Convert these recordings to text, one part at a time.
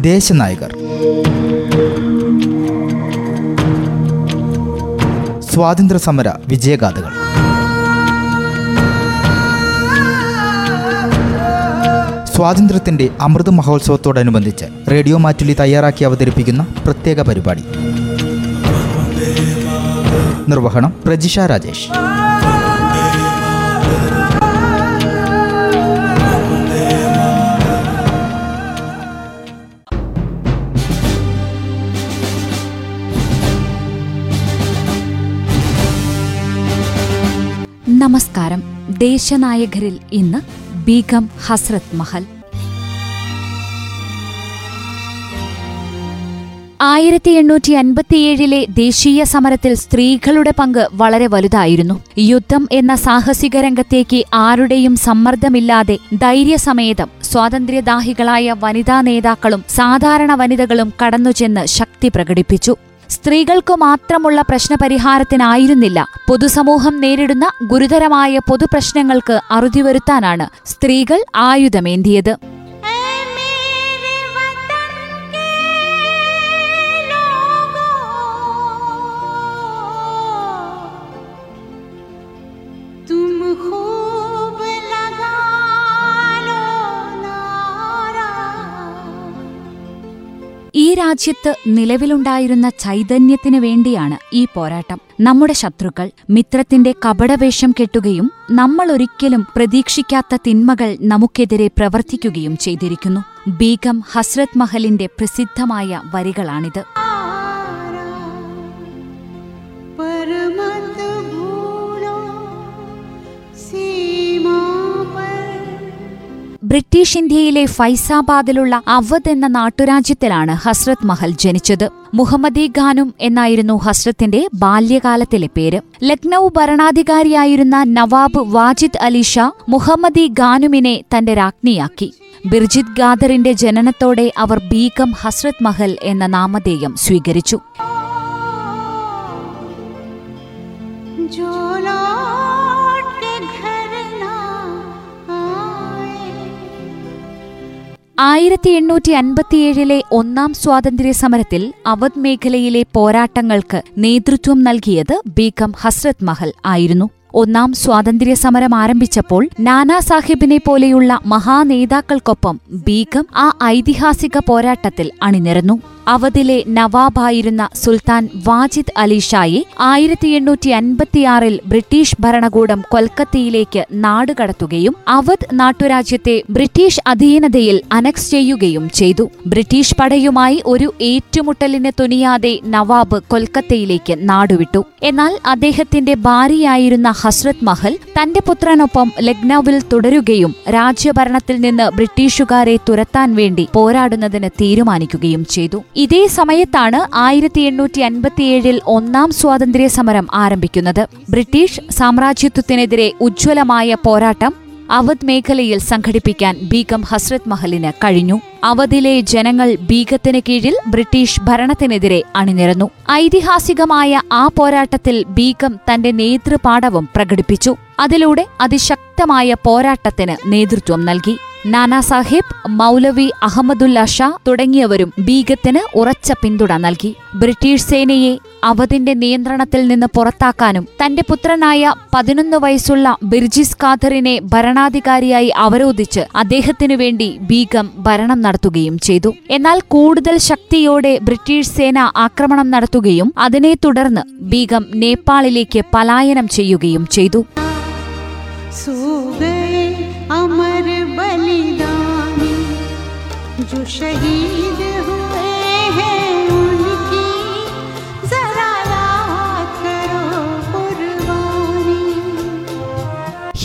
ദേശനായകർ. സ്വാതന്ത്ര്യ സമര വിജയഗാഥകൾ. സ്വാതന്ത്ര്യത്തിന്റെ അമൃത മഹോത്സവത്തോടനുബന്ധിച്ച് റേഡിയോ മാറ്റുലി തയ്യാറാക്കി അവതരിപ്പിക്കുന്ന പ്രത്യേക പരിപാടി. നിർവഹണം പ്രജിഷ രാജേഷ്. നമസ്കാരം. ദേശനായകരിൽ ഇന്ന് ബീഗം ഹസ്രത് മഹൽ. ആയിരത്തി എണ്ണൂറ്റി അൻപത്തിയേഴിലെ ദേശീയ സമരത്തിൽ സ്ത്രീകളുടെ പങ്ക് വളരെ വലുതായിരുന്നു. യുദ്ധം എന്ന സാഹസിക രംഗത്തേക്ക് ആരുടെയും സമ്മർദ്ദമില്ലാതെ ധൈര്യസമേതം സ്വാതന്ത്ര്യദാഹികളായ വനിതാ നേതാക്കളും സാധാരണ വനിതകളും കടന്നുചെന്ന് ശക്തി പ്രകടിപ്പിച്ചു. സ്ത്രീകൾക്കു മാത്രമുള്ള പ്രശ്നപരിഹാരത്തിനായിരുന്നില്ല. പൊതുസമൂഹം നേരിടുന്ന ഗുരുതരമായ പൊതുപ്രശ്നങ്ങൾക്ക് അറുതി വരുത്താനാണ് സ്ത്രീകൾ ആയുധമേന്തിയത്. രാജ്യത്ത് നിലവിലുണ്ടായിരുന്ന ചൈതന്യത്തിനു വേണ്ടിയാണ് ഈ പോരാട്ടം. നമ്മുടെ ശത്രുക്കൾ മിത്രത്തിന്റെ കപടവേഷം കെട്ടുകയും നമ്മൾ ഒരിക്കലും പ്രതീക്ഷിക്കാത്ത തിന്മകൾ നമുക്കെതിരെ പ്രവർത്തിക്കുകയും ചെയ്തിരിക്കുന്നു. ബീഗം ഹസ്രത് മഹലിന്റെ പ്രസിദ്ധമായ വരികളാണിത്. ബ്രിട്ടീഷ് ഇന്ത്യയിലെ ഫൈസാബാദിലുള്ള അവധ് എന്ന നാട്ടുരാജ്യത്തിലാണ് ഹസ്രത് മഹൽ ജനിച്ചത്. മുഹമ്മദി ഖാനും എന്നായിരുന്നു ഹസ്രത്തിന്റെ ബാല്യകാലത്തിലെ പേര്. ലക്നൌ ഭരണാധികാരിയായിരുന്ന നവാബ് വാജിദ് അലി ഷാ മുഹമ്മദി ഖാനുമിനെ തന്റെ രാജ്ഞിയാക്കി. ബിർജിത് ഗാദറിന്റെ ജനനത്തോടെ അവർ ബീഗം ഹസ്രത് മഹൽ എന്ന നാമധേയം സ്വീകരിച്ചു. ആയിരത്തി എണ്ണൂറ്റി അൻപത്തിയേഴിലെ ഒന്നാം സ്വാതന്ത്ര്യ സമരത്തിൽ അവധ് മേഖലയിലെ പോരാട്ടങ്ങൾക്ക് നേതൃത്വം നൽകിയത് ബീഗം ഹസ്രത് മഹൽ ആയിരുന്നു. ഒന്നാം സ്വാതന്ത്ര്യ സമരം ആരംഭിച്ചപ്പോൾ നാനാ സാഹിബിനെ പോലെയുള്ള മഹാനേതാക്കൾക്കൊപ്പം ബീഗം ആ ഐതിഹാസിക പോരാട്ടത്തിൽ അണിനിരന്നു. അവധിലെ നവാബായിരുന്ന സുൽത്താൻ വാജിദ് അലി ഷായെ ആയിരത്തി എണ്ണൂറ്റി അൻപത്തിയാറിൽ ബ്രിട്ടീഷ് ഭരണകൂടം കൊൽക്കത്തയിലേക്ക് നാടുകടത്തുകയും അവധ് നാട്ടുരാജ്യത്തെ ബ്രിട്ടീഷ് അധീനതയിൽ അനക്സ് ചെയ്യുകയും ചെയ്തു. ബ്രിട്ടീഷ് പടയുമായി ഒരു ഏറ്റുമുട്ടലിന് തുനിയാതെ നവാബ് കൊൽക്കത്തയിലേക്ക് നാടുവിട്ടു. എന്നാൽ അദ്ദേഹത്തിന്റെ ഭാര്യയായിരുന്ന ഹസ്രത് മഹൽ തന്റെ പുത്രനൊപ്പം ലക്നൌവിൽ തുടരുകയും രാജ്യഭരണത്തിൽ നിന്ന് ബ്രിട്ടീഷുകാരെ തുരത്താൻ വേണ്ടി പോരാടുന്നതിന് തീരുമാനിക്കുകയും ചെയ്തു. ഇതേ സമയത്താണ് ആയിരത്തി എണ്ണൂറ്റി അൻപത്തിയേഴിൽ ഒന്നാം സ്വാതന്ത്ര്യ സമരം ആരംഭിക്കുന്നത്. ബ്രിട്ടീഷ് സാമ്രാജ്യത്വത്തിനെതിരെ ഉജ്ജ്വലമായ പോരാട്ടം അവധ് മേഖലയിൽ സംഘടിപ്പിക്കാൻ ബീഗം ഹസ്രത് മഹലിന് കഴിഞ്ഞു. അവധിലെ ജനങ്ങൾ ബീഗത്തിന് കീഴിൽ ബ്രിട്ടീഷ് ഭരണത്തിനെതിരെ അണിനിരന്നു. ഐതിഹാസികമായ ആ പോരാട്ടത്തിൽ ബീഗം തന്റെ നേതൃപാഠവും പ്രകടിപ്പിച്ചു. അതിലൂടെ അതിശക്തമായ പോരാട്ടത്തിന് നേതൃത്വം നൽകി. നാനാ സാഹിബ് മൗലവി അഹമ്മദുല്ല ഷാ തുടങ്ങിയവരും ബീഗത്തിന് ഉറച്ച പിന്തുണ നൽകി. ബ്രിട്ടീഷ് സേനയെ അവധിന്റെ നിയന്ത്രണത്തിൽ നിന്ന് പുറത്താക്കാനും തന്റെ പുത്രനായ പതിനൊന്ന് വയസ്സുള്ള ബിർജിസ് ഖാദറിനെ ഭരണാധികാരിയായി അവരോധിച്ച് അദ്ദേഹത്തിനു വേണ്ടി ബീഗം ഭരണം നടത്തുകയും ചെയ്തു. എന്നാൽ കൂടുതൽ ശക്തിയോടെ ബ്രിട്ടീഷ് സേന ആക്രമണം നടത്തുകയും അതിനെ തുടർന്ന് ബീഗം നേപ്പാളിലേക്ക് പലായനം ചെയ്യുകയും ചെയ്തു. जो शहीद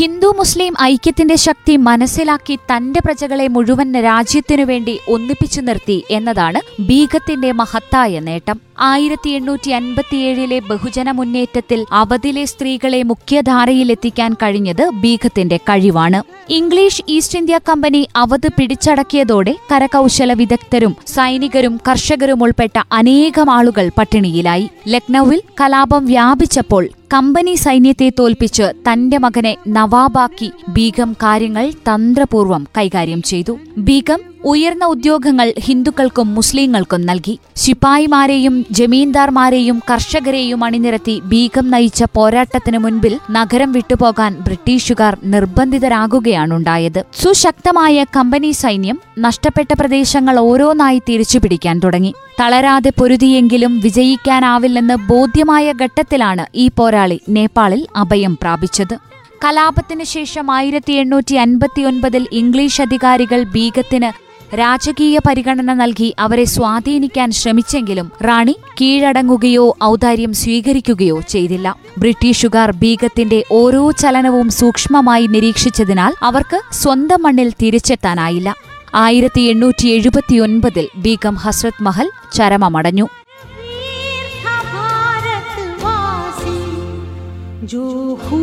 ഹിന്ദു മുസ്ലിം ഐക്യത്തിന്റെ ശക്തി മനസ്സിലാക്കി തന്റെ പ്രജകളെ മുഴുവൻ രാജ്യത്തിനു വേണ്ടി ഒന്നിപ്പിച്ചു നിർത്തി എന്നതാണ് ബീഗത്തിന്റെ മഹത്തായ നേട്ടം. ആയിരത്തി എണ്ണൂറ്റി അൻപത്തിയേഴിലെ ബഹുജന മുന്നേറ്റത്തിൽ അവധിലെ സ്ത്രീകളെ മുഖ്യധാരയിലെത്തിക്കാൻ കഴിഞ്ഞത് ബീഗത്തിന്റെ കഴിവാണ്. English East India Company Awadh പിടിച്ചടക്കിയതോടെ കരകൗശല വിദഗ്ധരും സൈനികരും കർഷകരും ഉൾപ്പെട്ട അനേകം ആളുകൾ പട്ടിണിയിലായി. ലക്നൌവിൽ കലാപം വ്യാപിച്ചപ്പോൾ കമ്പനി സൈന്യത്തെ തോൽപ്പിച്ച് തന്റെ മകനെ നവാബാക്കി ബീഗം കാര്യങ്ങൾ തന്ത്രപൂർവം കൈകാര്യം ചെയ്തു. ബീഗം ഉയർന്ന ഉദ്യോഗങ്ങൾ ഹിന്ദുക്കൾക്കും മുസ്ലിങ്ങൾക്കും നൽകി. ശിപായിമാരെയും ജമീന്ദാർമാരെയും കർഷകരെയും അണിനിരത്തി ബീഗം നയിച്ച പോരാട്ടത്തിനു മുൻപിൽ നഗരം വിട്ടുപോകാൻ ബ്രിട്ടീഷുകാർ നിർബന്ധിതരാകുകയാണുണ്ടായത്. സുശക്തമായ കമ്പനി സൈന്യം നഷ്ടപ്പെട്ട പ്രദേശങ്ങൾ ഓരോന്നായി തിരിച്ചുപിടിക്കാൻ തുടങ്ങി. തളരാതെ പൊരുതിയെങ്കിലും വിജയിക്കാനാവില്ലെന്ന് ബോധ്യമായ ഘട്ടത്തിലാണ് ഈ പോരാളി നേപ്പാളിൽ അഭയം പ്രാപിച്ചത്. കലാപത്തിന് ശേഷം ആയിരത്തി എണ്ണൂറ്റി അൻപത്തിയൊൻപതിൽ ഇംഗ്ലീഷ് അധികാരികൾ ബീഗത്തിന് രാജകീയ പരിഗണന നൽകി അവരെ സ്വാധീനിക്കാൻ ശ്രമിച്ചെങ്കിലും റാണി കീഴടങ്ങുകയോ ഔദാര്യം സ്വീകരിക്കുകയോ ചെയ്തില്ല. ബ്രിട്ടീഷുകാർ ബീഗത്തിന്റെ ഓരോ ചലനവും സൂക്ഷ്മമായി നിരീക്ഷിച്ചതിനാൽ അവർക്ക് സ്വന്തം മണ്ണിൽ തിരിച്ചെത്താനായില്ല. ആയിരത്തി എണ്ണൂറ്റി എഴുപത്തിയൊൻപതിൽ ബീഗം ഹസ്രത് മഹൽ ചരമമടഞ്ഞു. ജോഹു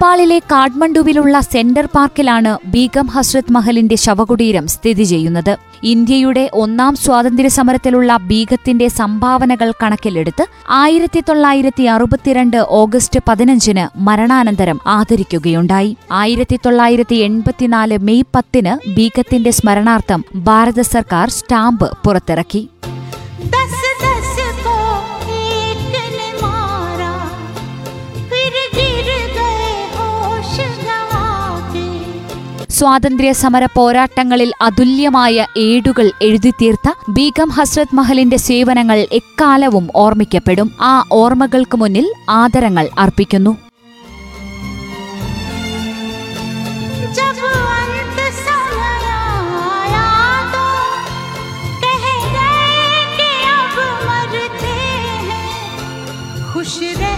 നേപ്പാളിലെ കാഠ്മണ്ഡുവിലുള്ള സെന്റർ പാർക്കിലാണ് ബീഗം ഹസ്രത് മഹലിന്റെ ശവകുടീരം സ്ഥിതി ചെയ്യുന്നത്. ഇന്ത്യയുടെ ഒന്നാം സ്വാതന്ത്ര്യ സമരത്തിലുള്ള ബീഗത്തിന്റെ സംഭാവനകൾ കണക്കിലെടുത്ത് ആയിരത്തി തൊള്ളായിരത്തി അറുപത്തിരണ്ട് ഓഗസ്റ്റ് പതിനഞ്ചിന് മരണാനന്തരം ആദരിക്കുകയുണ്ടായി. ആയിരത്തി തൊള്ളായിരത്തി എൺപത്തിനാല് മെയ് പത്തിന് ബീഗത്തിന്റെ സ്മരണാർത്ഥം ഭാരത സർക്കാർ സ്റ്റാമ്പ് പുറത്തിറക്കി. സ്വാതന്ത്ര്യ സമര പോരാട്ടങ്ങളിൽ അതുല്യമായ ഏടുകൾ എഴുതിത്തീർത്ത ബീഗം ഹസ്രത് മഹലിന്റെ സേവനങ്ങൾ എക്കാലവും ഓർമ്മിക്കപ്പെടും ആ ഓർമ്മകൾക്ക് മുന്നിൽ ആദരങ്ങൾ അർപ്പിക്കുന്നു जब अंत समय आया तो कह गए कि अब मरते हैं खुश रहना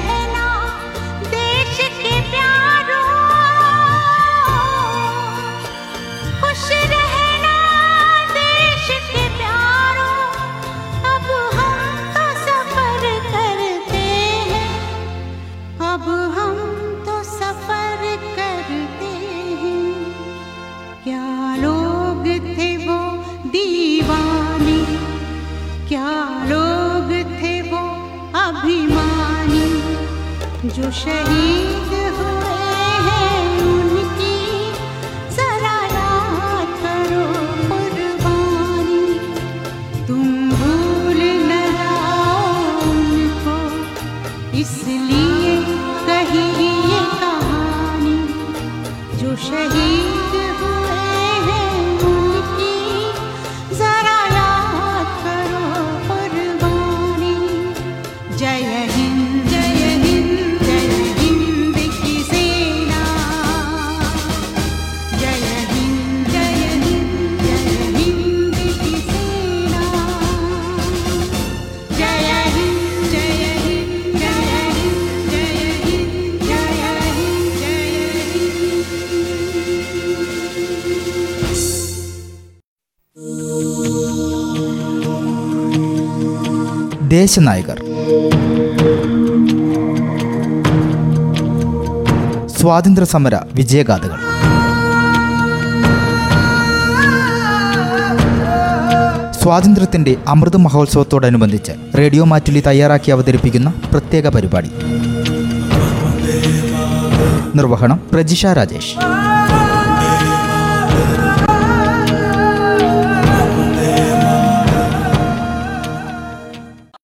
जो शहीद ദേശനായകർ. സ്വാതന്ത്ര്യ സമര വിജയഗാഥകൾ. സ്വാതന്ത്ര്യത്തിന്റെ അമൃത മഹോത്സവത്തോടനുബന്ധിച്ച് റേഡിയോ മാറ്റുലി തയ്യാറാക്കി അവതരിപ്പിക്കുന്ന പ്രത്യേക പരിപാടി. നിർവഹണം പ്രജിഷ രാജേഷ്.